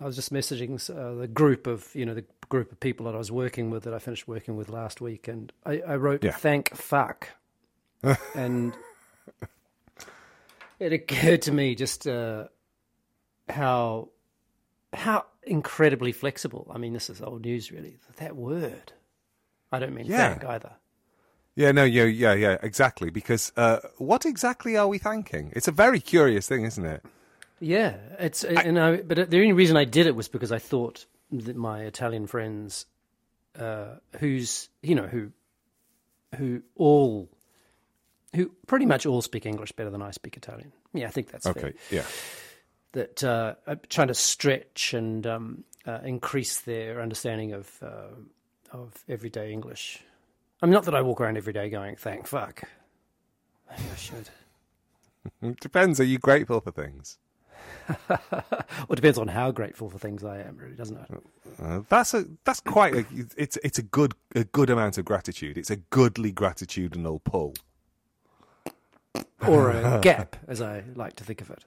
I was just messaging uh, the group of you know the group of people that I was working with that I finished working with last week, and I, I wrote Yeah. "thank fuck," and it occurred to me just uh, how how incredibly flexible. I mean, this is old news, really. That word. I don't mean Yeah. thank either. Yeah, no, yeah, yeah, yeah, exactly. Because uh, what exactly are we thanking? It's a very curious thing, isn't it? Yeah, it's and I, but the only reason I did it was because I thought that my Italian friends, uh, who's you know who, who all, who pretty much all speak English better than I speak Italian. Yeah, I think that's fair. Okay, yeah. That uh, trying to stretch and um, uh, increase their understanding of uh, of everyday English. I'm not that I walk around every day going "thank fuck." Maybe I should. Depends. Are you grateful for things? Well, it depends on how grateful for things I am, really, doesn't it? Uh, that's a that's quite a it's it's a good a good amount of gratitude. It's a goodly gratitudinal pull. or a gap, as I like to think of it.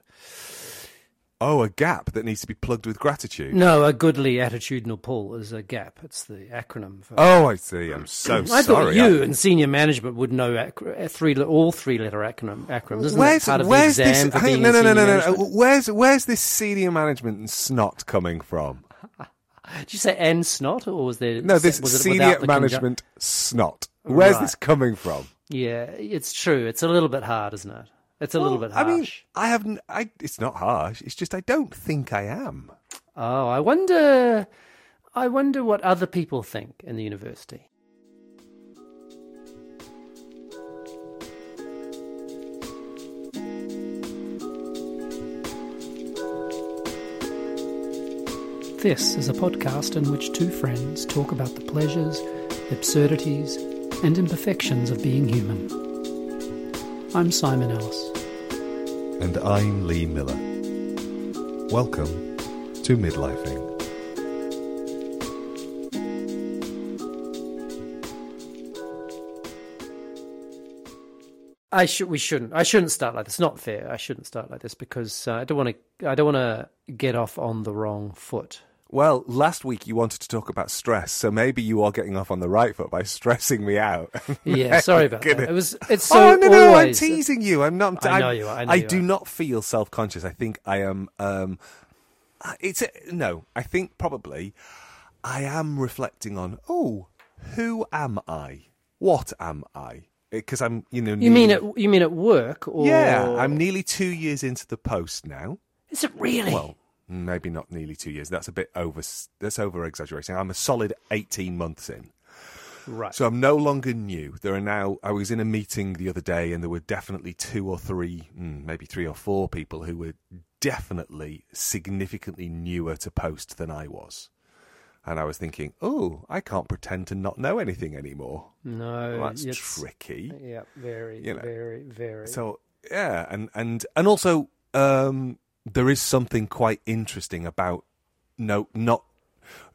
Oh, a gap that needs to be plugged with gratitude. No, a goodly attitudinal pull is a gap. It's the acronym for. Oh, I see. I'm so sorry. I thought sorry. you and senior management would know ac- uh, three, all three-letter acronym acronyms. Isn't where's part of where's the this? exam for hang- no, no, no, senior no, no. management? Where's where's this senior management and snot coming from? Did you say and snot, or was there No, this senior without the conjunct- management snot. Where's Right. this coming from? Yeah, it's true. It's a little bit hard, isn't it? It's a little bit harsh. I mean, I haven't. I. It's not harsh. It's just I don't think I am. oh, I wonder. I wonder what other people think in the university. This is a podcast in which two friends talk about the pleasures, absurdities, and imperfections of being human. I'm Simon Ellis. And I'm Lee Miller. Welcome to Midlifing. I should. We shouldn't. I shouldn't start like this. It's not fair. I shouldn't start like this because uh, I don't want to. I don't want to get off on the wrong foot. Well, last week you wanted to talk about stress, so maybe you are getting off on the right foot by stressing me out. Yeah, sorry about Goodness. that. It was. It's so oh no, no, I'm teasing you. I'm not. I know I'm- you are, I know I you do are. not feel self-conscious. I think I am. Um, uh, it's a, no. I think probably I am reflecting on. Oh, who am I? What am I? Because I'm, you know. You mean at you mean at work or Yeah, I'm nearly two years into the post now. Is it really? Well, maybe not nearly two years. That's a bit over. That's over exaggerating. I'm a solid eighteen months in. right. So I'm no longer new. There are now. I was in a meeting the other day, and there were definitely two or three, mm, maybe three or four people who were definitely significantly newer to post than I was. And I was thinking, oh, I can't pretend to not know anything anymore. no, Well, that's tricky. Yeah, very, You know. very, very. So yeah, and and and also um, there is something quite interesting about no not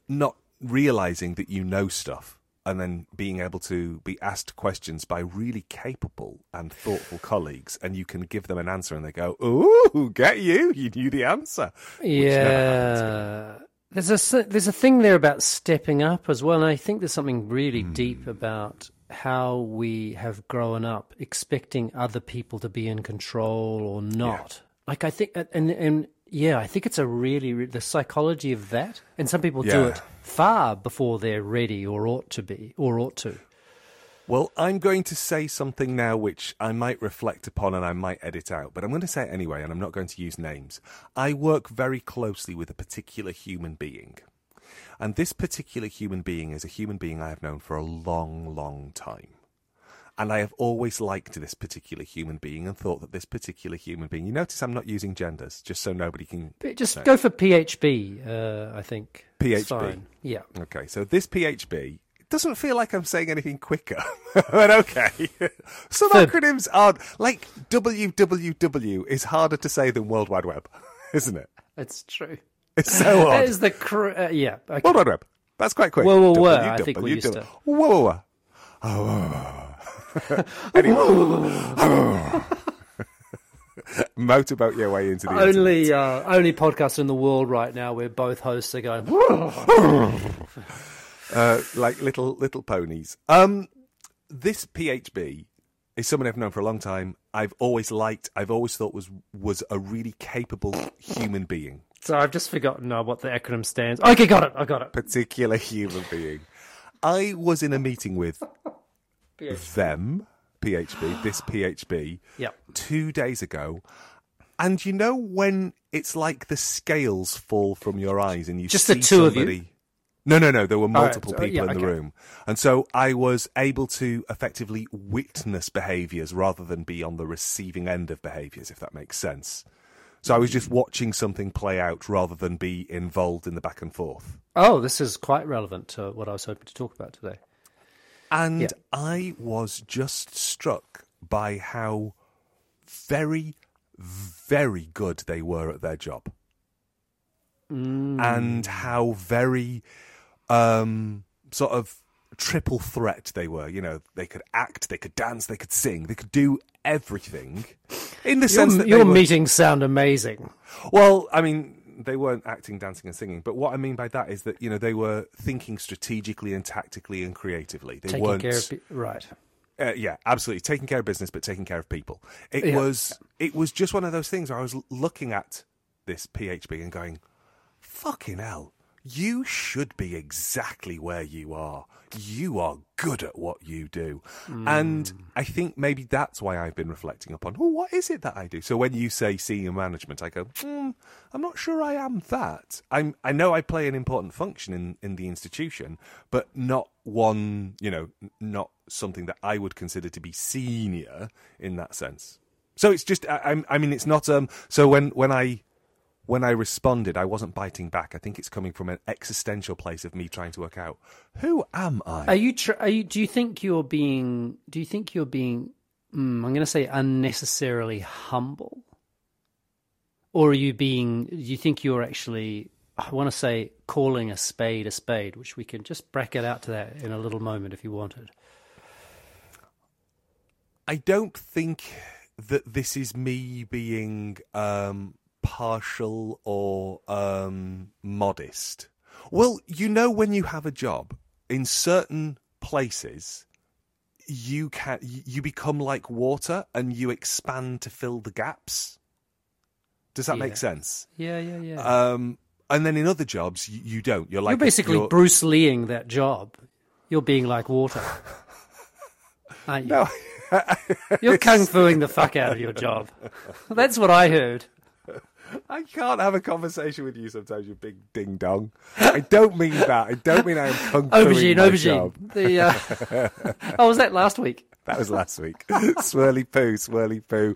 not realizing that you know stuff and then being able to be asked questions by really capable and thoughtful colleagues and you can give them an answer and they go ooh get you you knew the answer Which never happens to me. yeah. There's a there's a thing there about stepping up as well, and I think there's something really Hmm. deep about how we have grown up expecting other people to be in control or not. Like I think, uh, and and yeah, I think it's a really the psychology of that, and some people do it far before they're ready or ought to be or ought to. Well, I'm going to say something now which I might reflect upon and I might edit out, but I'm going to say it anyway, and I'm not going to use names. I work very closely with a particular human being. And this particular human being is a human being I have known for a long, long time. And I have always liked this particular human being and thought that this particular human being. You notice I'm not using genders, just so nobody can. But Just go for PHB. Uh, I think PHB. Yeah. Okay, so this PHB doesn't feel like I'm saying anything quicker, but okay. Some Fib. acronyms are like WWW is harder to say than World Wide Web, isn't it? It's true. It's so odd. is the cr- uh, yeah. Okay. World Wide Web. That's quite quick. Whoa, whoa, whoa, I think we used to. Whoa, whoa, whoa. Oh, whoa, whoa. anyway. motorboat your way into the only uh, only podcast in the world right now where both hosts are going. uh, like little little ponies. Um, this PHB is someone I've known for a long time. I've always liked. I've always thought was was a really capable human being. So I've just forgotten uh, what the acronym stands. Okay, got it. I got it. Particular human being. I was in a meeting with them, PHB, this PHB, Yep. two days ago. And you know when it's like the scales fall from your eyes and you Just the see two of you? No, no, no. There were multiple oh, so- people yeah, in the okay. room, and so I was able to effectively witness behaviours rather than be on the receiving end of behaviours, if that makes sense. So I was just watching something play out rather than be involved in the back and forth. Oh, this is quite relevant to what I was hoping to talk about today. And Yeah. I was just struck by how very, very good they were at their job. And how very um, sort of triple threat they were. You know, they could act, they could dance, they could sing, they could do everything. In the sense Your, that your they were, meetings sound amazing. well, I mean, they weren't acting, dancing, and singing. But what I mean by that is that you know they were thinking strategically and tactically and creatively. They Taking weren't care of pe- right. uh, yeah, absolutely. Taking care of business, but taking care of people. It Yeah. was it was just one of those things where I was looking at this PHB and going, "Fucking hell, you should be exactly where you are. You are good at what you do." And I think maybe that's why I've been reflecting upon, "Oh, what is it that I do?" So when you say senior management, I go, hmm, "I'm not sure I am that. I'm I know I play an important function in in the institution, but not one, you know, not something that I would consider to be senior in that sense. So it's just, I, I'm- I mean, it's not. Um. So when when I when I responded, I wasn't biting back. I think it's coming from an existential place of me trying to work out who am I. Are you? Tr- are you? Do you think you're being? Do you think you're being? Mm, I'm going to say unnecessarily humble, or are you being? Do you think you're actually? I want to say calling a spade a spade, which we can just bracket out to that in a little moment if you wanted. I don't think that this is me being um, partial or um, modest. Well, you know, when you have a job in certain places, you can you become like water and you expand to fill the gaps. Does that Yeah. make sense? Yeah, yeah, yeah. Um, and then in other jobs, you, you don't. You're like you're basically you're- Bruce Leeing that job. You're being like water, aren't you? No. You're kung fuing the fuck out of your job. That's what I heard. I can't have a conversation with you sometimes, you big ding dong. I don't mean that. I don't mean I am kung Aubergine, my aubergine. job. The uh... oh, was that last week? That was last week. swirly poo, swirly poo,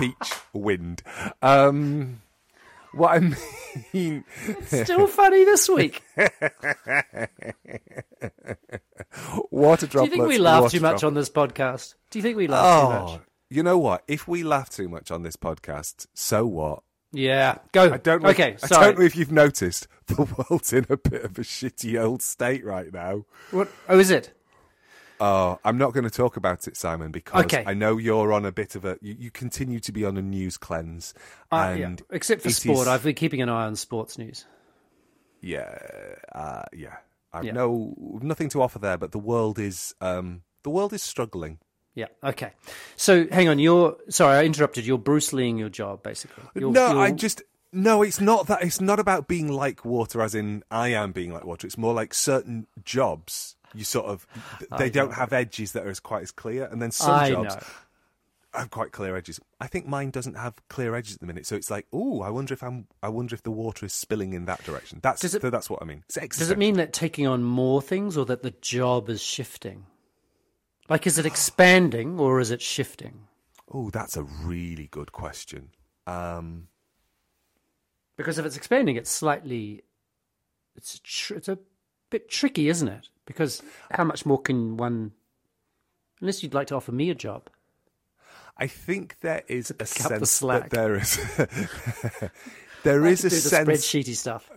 peach wind. Um, what I mean, Still funny this week. water drop. Do you think we laugh too much drop- on this podcast? Do you think we laugh too Oh, much? you know what? If we laugh too much on this podcast, so what? Yeah, go. I don't. Know Okay, I don't know if you've noticed the world's in a bit of a shitty old state right now. What? Oh, is it? Oh, I'm not going to talk about it, Simon, because Okay. I know you're on a bit of a. You, you continue to be on a news cleanse, Uh, yeah. and Except for sport, is- I've been keeping an eye on sports news. yeah, uh, yeah. I've Yeah. no nothing to offer there, but the world is um, the world is struggling. Yeah. Okay. So, hang on. You're sorry, I interrupted. You're Bruce Leeing your job, basically. You're, no, you're- I just no. It's not that. It's not about being like water, as in I am being like water. It's more like certain jobs. You sort of they I don't know. have edges that are as quite as clear, and then some I jobs know. have quite clear edges. I think mine doesn't have clear edges at the minute, so it's like, oh, I wonder if I'm. I wonder if the water is spilling in that direction. That's it- that's what I mean. It's Does it mean that taking on more things, or that the job is shifting? Like, is it expanding or is it shifting? Oh, that's a really good question. Um, Because if it's expanding, it's slightly, it's tr- it's a bit tricky, isn't it? Because how much more can one? Unless you'd like to offer me a job. I think there is a the sense slack. that there is there I is a do the sense spreadsheety stuff.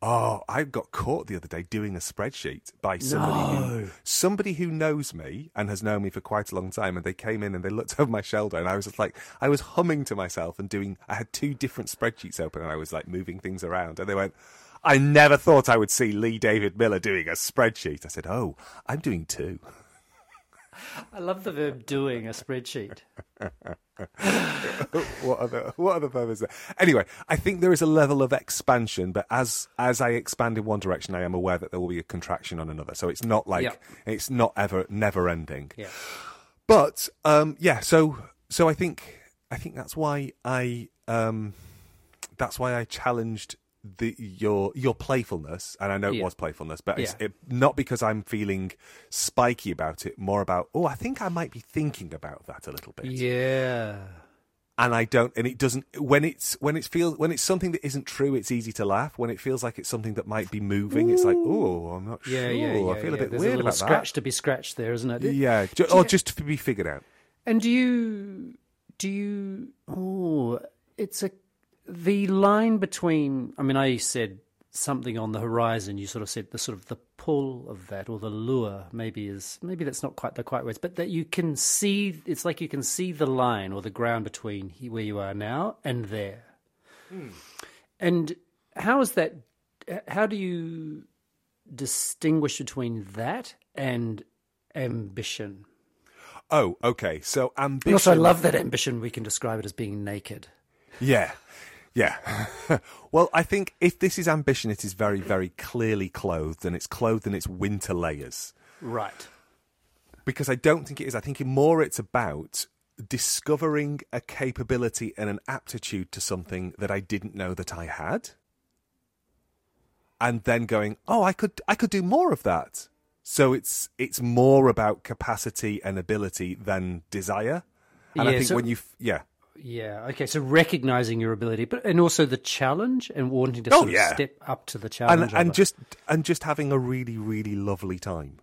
Oh, I got caught the other day doing a spreadsheet by somebody who somebody who knows me and has known me for quite a long time, and they came in and they looked over my shoulder, and I was just like, I was humming to myself and doing. I had two different spreadsheets open, and I was like moving things around, and they went. I never thought I would see Lee David Miller doing a spreadsheet. I said, "Oh, I'm doing two. I love the verb doing a spreadsheet. what other what other verb is there? Anyway, I think there is a level of expansion, but as as I expand in one direction, I am aware that there will be a contraction on another. So it's not like Yeah. it's not ever never ending. Yeah. But um, yeah, so so I think I think that's why I um, that's why I challenged the your your playfulness, and I know it Yeah. was playfulness, but it's Yeah. it, not because I'm feeling spiky about it. More about oh, I think I might be thinking about that a little bit Yeah. and I don't, and it doesn't. When it's when it feels when it's something that isn't true, it's easy to laugh. When it feels like it's something that might be moving, it's like, oh, I'm not Yeah, sure. yeah, yeah. I feel a bit There's weird a little about scratch to be scratched there, isn't it? Yeah, ju- or oh, just to be figured out. And do you do you oh it's a the line between I mean I said something on the horizon you sort of said the sort of the pull of that or the lure maybe is maybe that's not quite the quite words but that you can see it's like you can see the line or the ground between where you are now and there. Hmm. And how is that how do you distinguish between that and ambition? Oh, okay. So ambition. And also, I love that ambition. We can describe it as being naked. Yeah, yeah. well, I think if this is ambition, it is very, very clearly clothed, and it's clothed in its winter layers. Right. because I don't think it is. I think more it's about discovering a capability and an aptitude to something that I didn't know that I had, and then going, "Oh, I could, I could do more of that." So it's it's more about capacity and ability than desire. And I think so- when you, yeah, Yeah. Okay. So recognizing your ability, but and also the challenge and wanting to Oh, sort of yeah. step up to the challenge. and and just and just having a really really lovely time.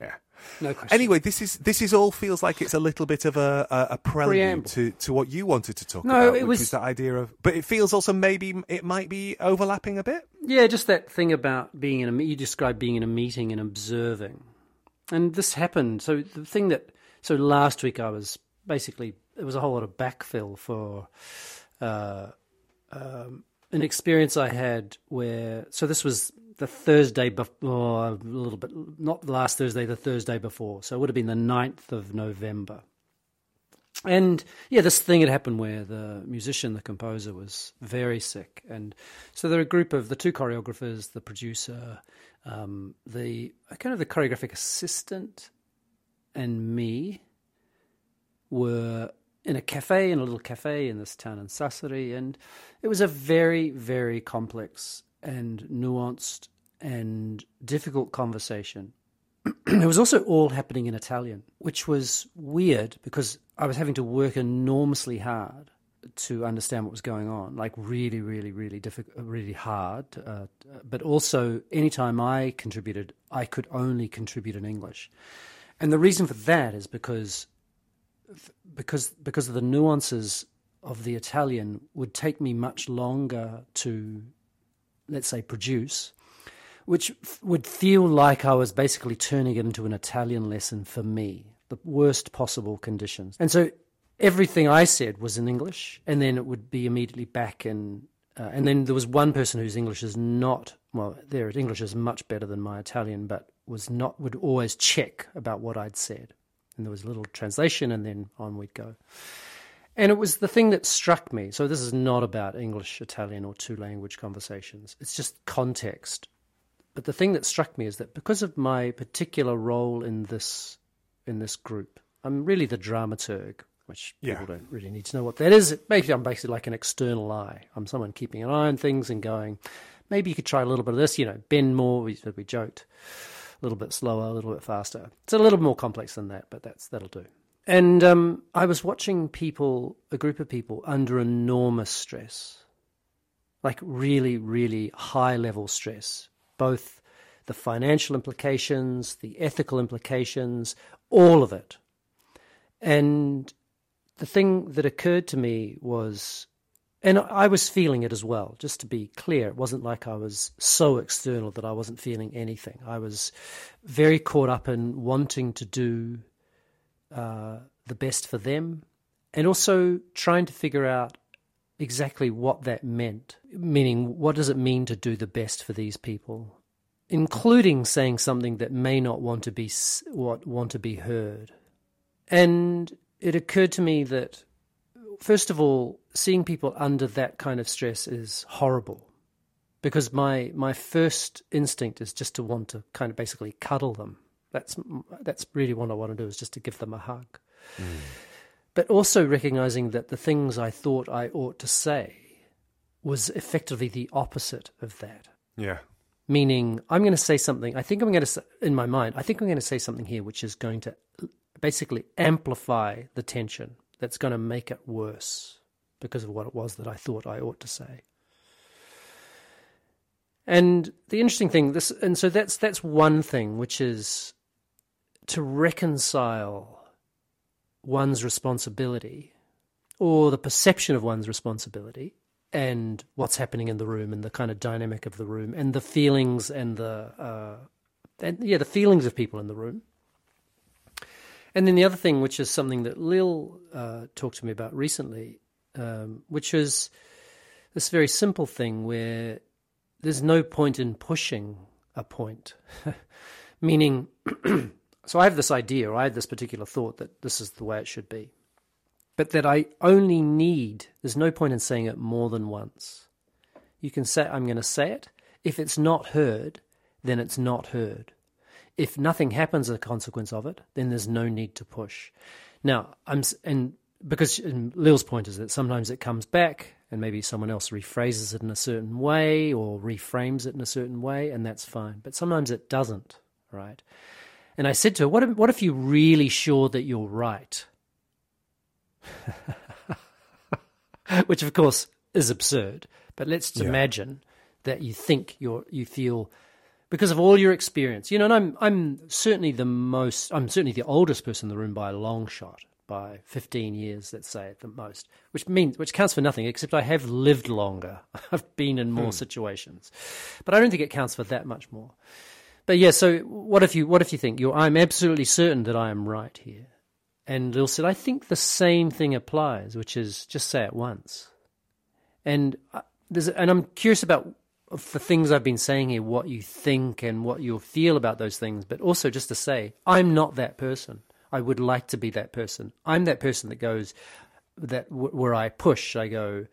Yeah. no question. Anyway, this is this is all feels like it's a little bit of a a, a prelude Preamble. to, to what you wanted to talk No, about, it which was- was that idea of. But it feels also maybe it might be overlapping a bit. Yeah, just that thing about being in a. You described being in a meeting and observing, and this happened. So the thing that. So last week I was basically it was a whole lot of backfill for uh, um, an experience I had where. So this was the Thursday before, a little bit not last Thursday, the Thursday before. So it would have been the 9th of November. And yeah, this thing had happened where the musician, the composer, was very sick, and so there were a group of the two choreographers, the producer, um, the kind of the choreographic assistant, and me were in a cafe, in a little cafe in this town in Sassari, and it was a very, very complex and nuanced and difficult conversation it was also all happening in Italian, which was weird because I was having to work enormously hard to understand what was going on, like really, really, really difficult, really hard. Uh, but also, anytime I contributed, I could only contribute in English, and the reason for that is because because because of the nuances of the Italian would take me much longer to, let's say, produce which f- would feel like I was basically turning it into an Italian lesson for me, the worst possible conditions. And so everything I said was in English, and then it would be immediately back in. Uh, and then there was one person whose English is not well. Their English is much better than my Italian, but was not would always check about what I'd said. And there was a little translation, and then on we'd go. And it was the thing that struck me. So this is not about English, Italian, or two language conversations. It's just context but the thing that struck me is that because of my particular role in this in this group, I'm really the dramaturg, which Yeah. people don't really need to know what that is. It, maybe I'm basically like an external eye. I'm someone keeping an eye on things and going, maybe you could try a little bit of this. You know, bend more. We, we joked a little bit slower, a little bit faster. It's a little more complex than that, but that's that'll do. And um, I was watching people, a group of people, under enormous stress, like really, really high level stress, both the financial implications, the ethical implications, all of it. And the thing that occurred to me was and I was feeling it as well. Just to be clear, it wasn't like I was so external that I wasn't feeling anything. I was very caught up in wanting to do uh, the best for them, and also trying to figure out exactly what that meant. Meaning, what does it mean to do the best for these people? Including saying something that may not want to be want to be heard. And it occurred to me that, first of all, seeing people under that kind of stress is horrible. Because my, my first instinct is just to want to kind of basically cuddle them. That's, that's really what I want to do, is just to give them a hug. Mm but also recognizing that the things I thought I ought to say was effectively the opposite of that. Yeah. Meaning, I'm going to say something, I think I'm going to, in my mind, I think I'm going to say something here which is going to basically amplify the tension, that's going to make it worse because of what it was that I thought I ought to say. And the interesting thing, this, and so that's that's one thing, which is to reconcile one's responsibility or the perception of one's responsibility and what's happening in the room and the kind of dynamic of the room and the feelings and the uh, and yeah the feelings of people in the room and then the other thing which is something that lil uh, talked to me about recently um, which is this very simple thing where there's no point in pushing a point meaning So I have this idea, or I had this particular thought that this is the way it should be. But that I only need, there's no point in saying it more than once. You can say, I'm going to say it. If it's not heard, then it's not heard. If nothing happens as a consequence of it, then there's no need to push. Now, I'm, and because and Lil's point is that sometimes it comes back and maybe someone else rephrases it in a certain way or reframes it in a certain way, and that's fine. But sometimes it doesn't, right? And I said to her, What if, what if you're really sure that you're right? Which, of course, is absurd. But let's yeah. imagine that you think you're, you feel, because of all your experience, you know, and I'm, I'm certainly the most, I'm certainly the oldest person in the room by a long shot, by 15 years, let's say at the most, which means, which counts for nothing, except I have lived longer. I've been in more hmm. situations. But I don't think it counts for that much more. But yeah, so what if you what if you think you're I'm absolutely certain that I am right here? And Lil said, I think the same thing applies, which is just say it once. And uh, there's and I'm curious about the things I've been saying here, what you think and what you'll feel about those things, but also just to say, I'm not that person. I would like to be that person. I'm that person that goes that where I push. I go,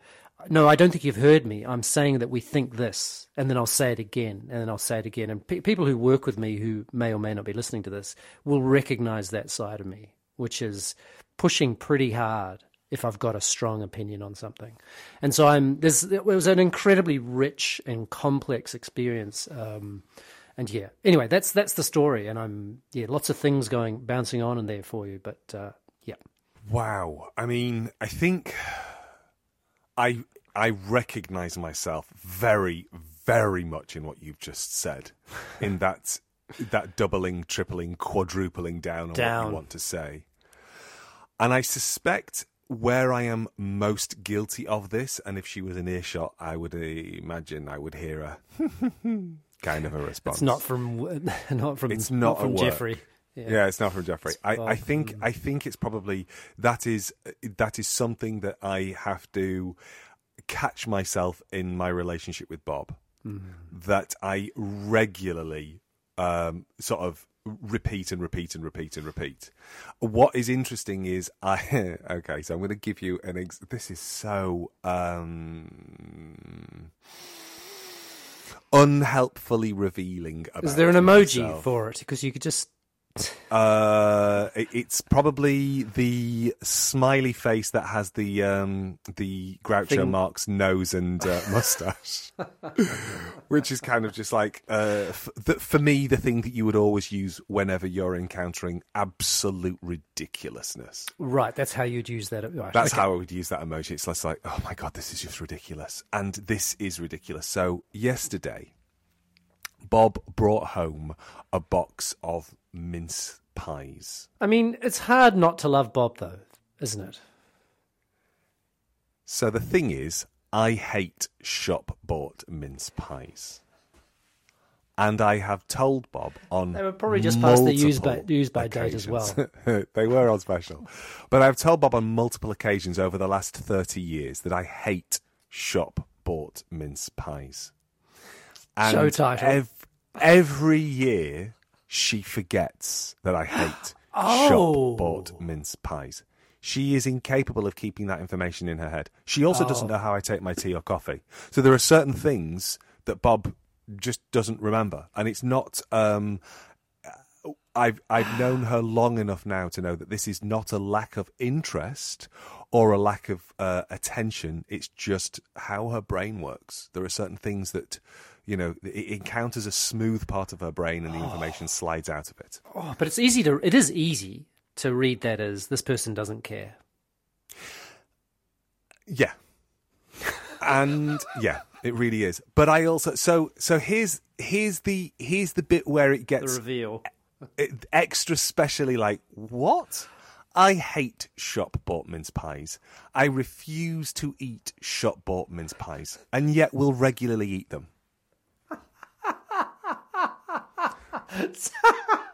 no, I don't think you've heard me. I'm saying that we think this, and then I'll say it again, and then I'll say it again. And pe- people who work with me who may or may not be listening to this will recognize that side of me, which is pushing pretty hard if I've got a strong opinion on something. And so I'm there's it was an incredibly rich and complex experience. Um, and yeah, anyway, that's that's the story, and I'm yeah, lots of things going bouncing on in there for you, but uh, yeah. Wow, I mean, I think I I recognise myself very very much in what you've just said, in that that doubling, tripling, quadrupling down on down. what you want to say, and I suspect where I am most guilty of this, and if she was in earshot, I would imagine I would hear a kind of a response. It's not from not from it's not, not from Jeffrey. Yeah. yeah. it's not from Jeffrey. I, I, think I think it's probably that is that is something that I have to catch myself in my relationship with Bob. Mm. That I regularly um, sort of repeat and repeat and repeat and repeat. What is interesting is I okay, so I'm going to give you an ex- this is so um unhelpfully revealing Is there an emoji myself. for it because you could just uh, it's probably the smiley face that has the um, the Groucho Thing. Marx nose and uh, mustache, which is kind of just like uh, f- the, for me the thing that you would always use whenever you're encountering absolute ridiculousness. Right, that's how you'd use that. Right. That's okay. how I would use that emoji. It's less like, oh my god, this is just ridiculous, and this is ridiculous. So yesterday. Bob brought home a box of mince pies. I mean, it's hard not to love Bob, though, isn't it? So the thing is, I hate shop bought mince pies. And I have told Bob on They were probably just past the use by, use by date as well. they were on special. But I've told Bob on multiple occasions over the last 30 years that I hate shop bought mince pies. And Show title. ev- every year she forgets that I hate Oh. shop bought mince pies. She is incapable of keeping that information in her head. She also Oh. doesn't know how I take my tea or coffee. So there are certain things that Bob just doesn't remember, and it's not. Um, I've I've known her long enough now to know that this is not a lack of interest or a lack of uh, attention. It's just how her brain works. There are certain things that you know it encounters a smooth part of her brain, and the information slides out of it. Oh, but it's easy to. It is easy to read that as this person doesn't care. Yeah. And yeah, it really is. But I also so so here's here's the here's the bit where it The gets reveal. extra specially like what? I hate shop bought mince pies. I refuse to eat shop bought mince pies, and yet will regularly eat them.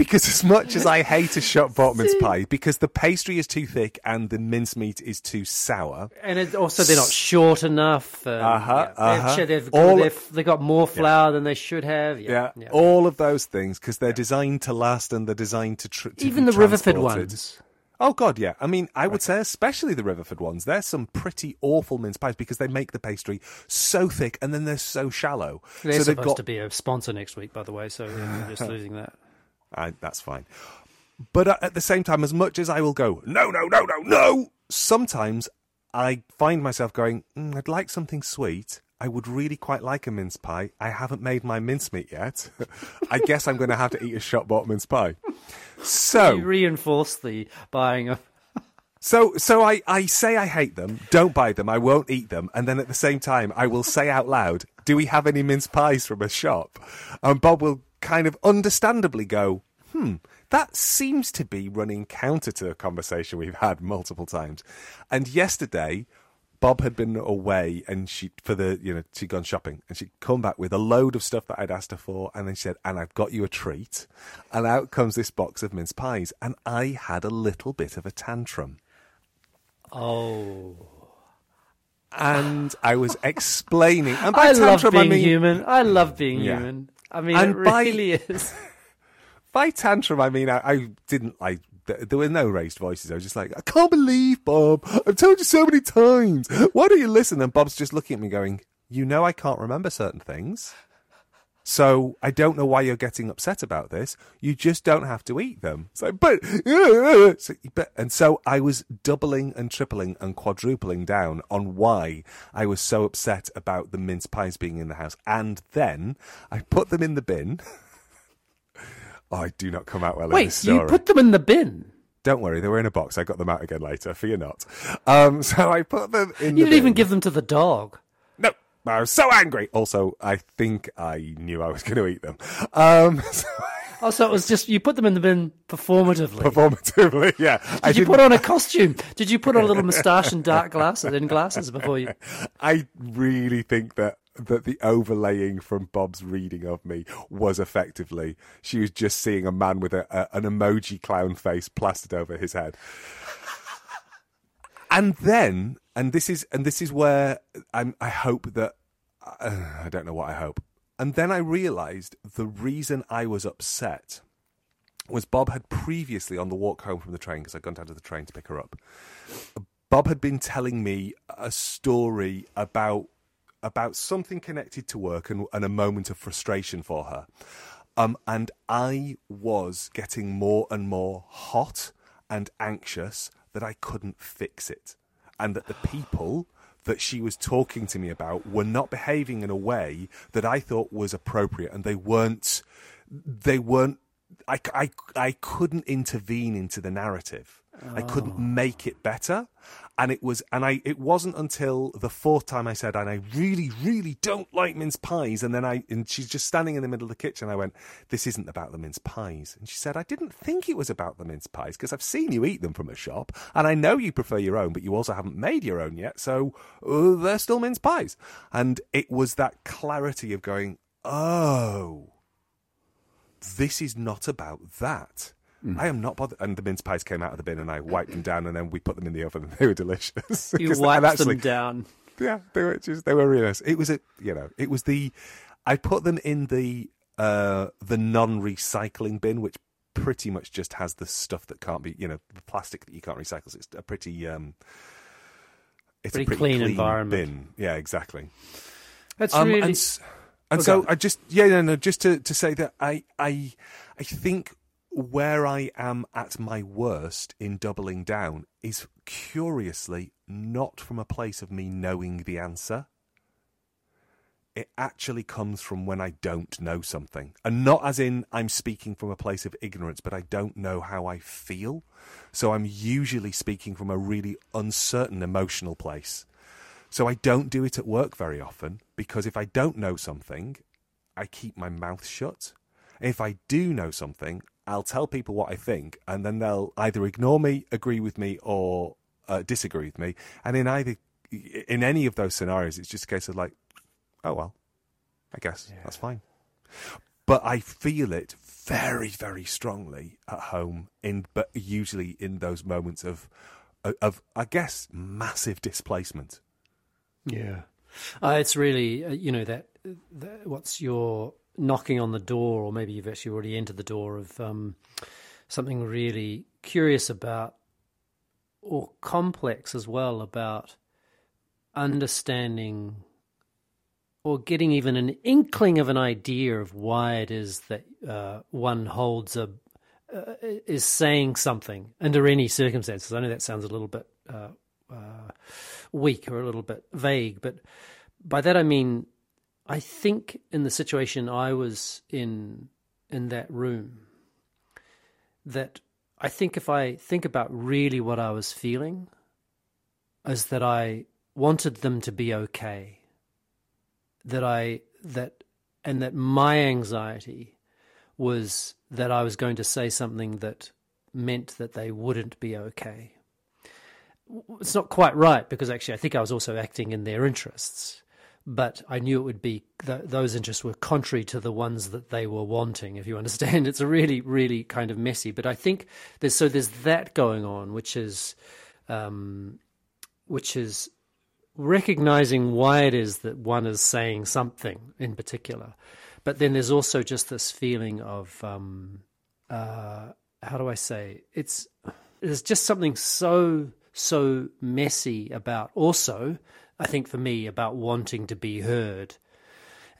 Because as much as I hate a shop bought mince pie, because the pastry is too thick and the mincemeat is too sour, And it, also, they're not short enough. Um, Uh-huh, yeah. They've- uh-huh. They've, All- they've, they've got more flour than they should have. Yeah, Yeah, all of those things because they're designed to last and they're designed to, tr- to Even be the Riverford ones. Oh God, yeah. I mean, I would say especially the Riverford ones. They're some pretty awful mince pies because they make the pastry so thick and then they're so shallow. They're so they've supposed got to be a sponsor next week, by the way. So yeah, we're just losing that. I, that's fine. But at the same time, as much as I will go, no, no, no, no, no, sometimes I find myself going, mm, I'd like something sweet. I would really quite like a mince pie. I haven't made my mincemeat yet. I guess I'm going to have to eat a shop bought mince pie. So, You reinforce the buying of. so, so I, I say I hate them, don't buy them, I won't eat them, and then at the same time, I will say out loud, "Do we have any mince pies from a shop?" And Bob will kind of understandably go, "Hmm, that seems to be running counter to a conversation we've had multiple times." And yesterday, Bob had been away, and she for the you know she'd gone shopping, and she'd come back with a load of stuff that I'd asked her for, and then she said, "And I've got you a treat," and out comes this box of mince pies, and I had a little bit of a tantrum. Oh, and I was explaining. And by I love tantrum, being I mean, human. I love being Yeah. human. I mean, And it by- really is. By tantrum, I mean I, I didn't like. There were no raised voices. I was just like, I can't believe, Bob. I've told you so many times. Why don't you listen? And Bob's just looking at me, going, "You know, I can't remember certain things." So I don't know why you're getting upset about this. You just don't have to eat them. It's like, but, uh, so, but, and so I was doubling and tripling and quadrupling down on why I was so upset about the mince pies being in the house. And then I put them in the bin. oh, I do not come out well in Wait, this story. you put them in the bin. Don't worry, they were in a box. I got them out again later. Fear not. Um, so I put them in. You the didn't even give them to the dog. I was so angry. Also, I think I knew I was going to eat them. Um, so Oh, so it was just you put them in the bin performatively. performatively, yeah. I Did you didn't- put on a costume? Did you put on a little moustache and dark glasses and glasses before you? I really think that that the overlaying from Bob's reading of me was effectively she was just seeing a man with a, a, an emoji clown face plastered over his head. And then, and this is and this is where I'm, I hope that uh, I don't know what I hope. And then I realised the reason I was upset was Bob had previously on the walk home from the train because I'd gone down to the train to pick her up. Bob had been telling me a story about about something connected to work and, and a moment of frustration for her. Um, and I was getting more and more hot and anxious that I couldn't fix it. And that the people that she was talking to me about were not behaving in a way that I thought was appropriate and they weren't they weren't I, I, I couldn't intervene into the narrative I couldn't make it better. And it was, and I, it wasn't until the fourth time I said, and I really, really don't like mince pies. And then I, and she's just standing in the middle of the kitchen. I went, this isn't about the mince pies. And she said, I didn't think it was about the mince pies because I've seen you eat them from a shop and I know you prefer your own, but you also haven't made your own yet. So uh, they're still mince pies. And it was that clarity of going, oh, this is not about that. Mm. I am not bothered. And the mince pies came out of the bin, and I wiped them down, and then we put them in the oven, and they were delicious. You wiped actually, them down. Yeah, they were just they were really nice. It was a you know it was the I put them in the uh the non-recycling bin, which pretty much just has the stuff that can't be you know the plastic that you can't recycle. So it's a pretty um it's pretty a pretty clean, clean environment. Bin. Yeah, exactly. That's um, really. And, and so I just yeah no no just to to say that I I I think where I am at my worst in doubling down is curiously not from a place of me knowing the answer. It actually comes from when I don't know something. And not as in I'm speaking from a place of ignorance, but I don't know how I feel. So I'm usually speaking from a really uncertain emotional place. So I don't do it at work very often because if I don't know something, I keep my mouth shut. If I do know something, I'll tell people what I think, and then they'll either ignore me, agree with me, or uh, disagree with me. And in either in any of those scenarios, it's just a case of like, oh well, I guess yeah. that's fine. But I feel it very, very strongly at home. In but usually in those moments of of I guess massive displacement. Yeah, uh, it's really uh, you know that, that what's your knocking on the door, or maybe you've actually already entered the door of um, something really curious about, or complex as well, about understanding or getting even an inkling of an idea of why it is that uh, one holds a uh, is saying something under any circumstances. I know that sounds a little bit uh, uh weak or a little bit vague, but by that I mean I think in the situation I was in in that room, that I think if I think about really what I was feeling, is that I wanted them to be okay. That I that and that my anxiety was that I was going to say something that meant that they wouldn't be okay. It's not quite right because actually I think I was also acting in their interests but I knew it would be th- those interests were contrary to the ones that they were wanting. If you understand, it's a really, really kind of messy. But I think there's so there's that going on, which is, um, which is recognizing why it is that one is saying something in particular. But then there's also just this feeling of, um, uh, how do I say? It's there's just something so so messy about also I think for me about wanting to be heard,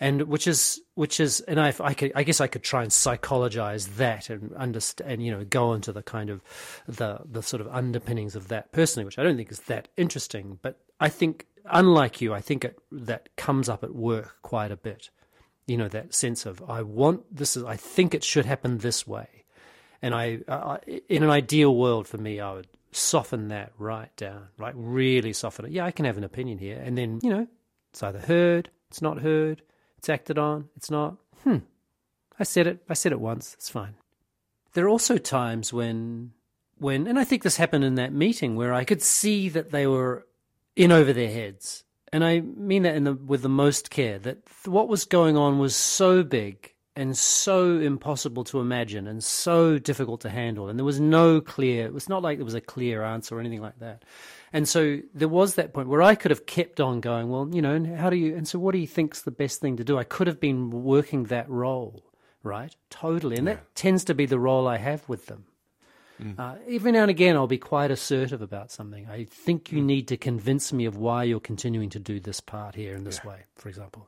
and which is which is and I I, could, I guess I could try and psychologize that and understand and you know go into the kind of the the sort of underpinnings of that personally, which I don't think is that interesting, but I think unlike you, I think it that comes up at work quite a bit. You know that sense of I want this is I think it should happen this way, and I, I in an ideal world for me, I would soften that right down, like really soften it. Yeah, I can have an opinion here. And then, you know, it's either heard, it's not heard, it's acted on, it's not. Hmm, I said it, I said it once, it's fine. There are also times when, when, and I think this happened in that meeting where I could see that they were in over their heads. And I mean that the, with the most care, that what was going on was so big and so impossible to imagine and so difficult to handle. And there was no clear, it was not like there was a clear answer or anything like that. And so there was that point where I could have kept on going, well, you know, and how do you, and so what do you think's the best thing to do? I could have been working that role, right? Totally. And yeah. that tends to be the role I have with them. Mm. Uh, every now and again, I'll be quite assertive about something. I think you mm. need to convince me of why you're continuing to do this part here in this yeah. way, for example.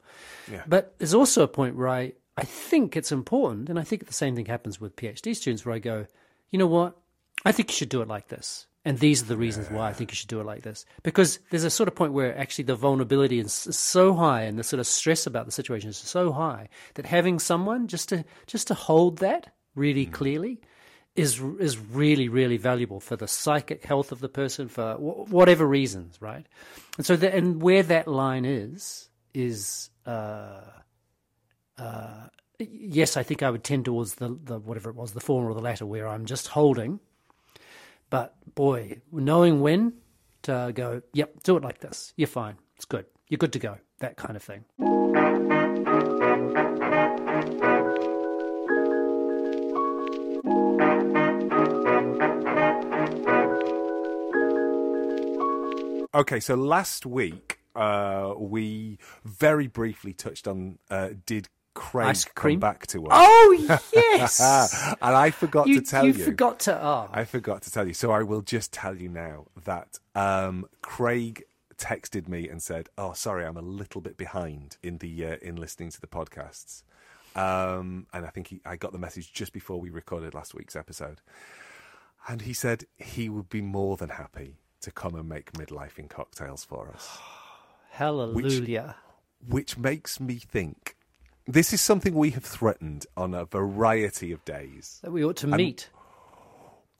Yeah. But there's also a point where I, I think it's important, and I think the same thing happens with PhD students where I go, you know what? I think you should do it like this. And these are the reasons why I think you should do it like this. Because there's a sort of point where actually the vulnerability is so high and the sort of stress about the situation is so high that having someone just to just to hold that really mm. clearly is is really really valuable for the psychic health of the person for wh- whatever reasons, right? And so, the, and where that line is is. Uh, uh, yes, I think I would tend towards the, the whatever it was, the former or the latter, where I'm just holding. But boy, knowing when to go, yep, do it like this. You're fine. It's good. You're good to go. That kind of thing. Okay, so last week uh, we very briefly touched on uh, did Craig Ice come back to us? Oh yes, and I forgot you, to tell you you. forgot to. Oh, I forgot to tell you. So I will just tell you now that um, Craig texted me and said, "Oh, sorry, I'm a little bit behind in the uh, in listening to the podcasts." Um, and I think he, I got the message just before we recorded last week's episode. And he said he would be more than happy to come and make Midlifing cocktails for us, hallelujah! which makes me think this is something we have threatened on a variety of days. that we ought to meet.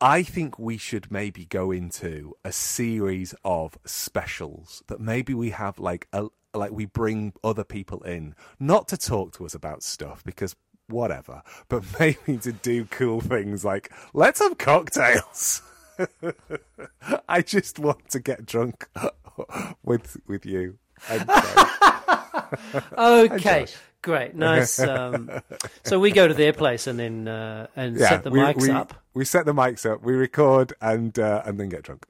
I think we should maybe go into a series of specials that maybe we have like a like we bring other people in not to talk to us about stuff because whatever, but maybe to do cool things like let's have cocktails. I just want to get drunk with with you. Okay, great, nice. Um, so we go to their place and then uh, and set the we, mics we, up. We set the mics up, we record, and uh, and then get drunk.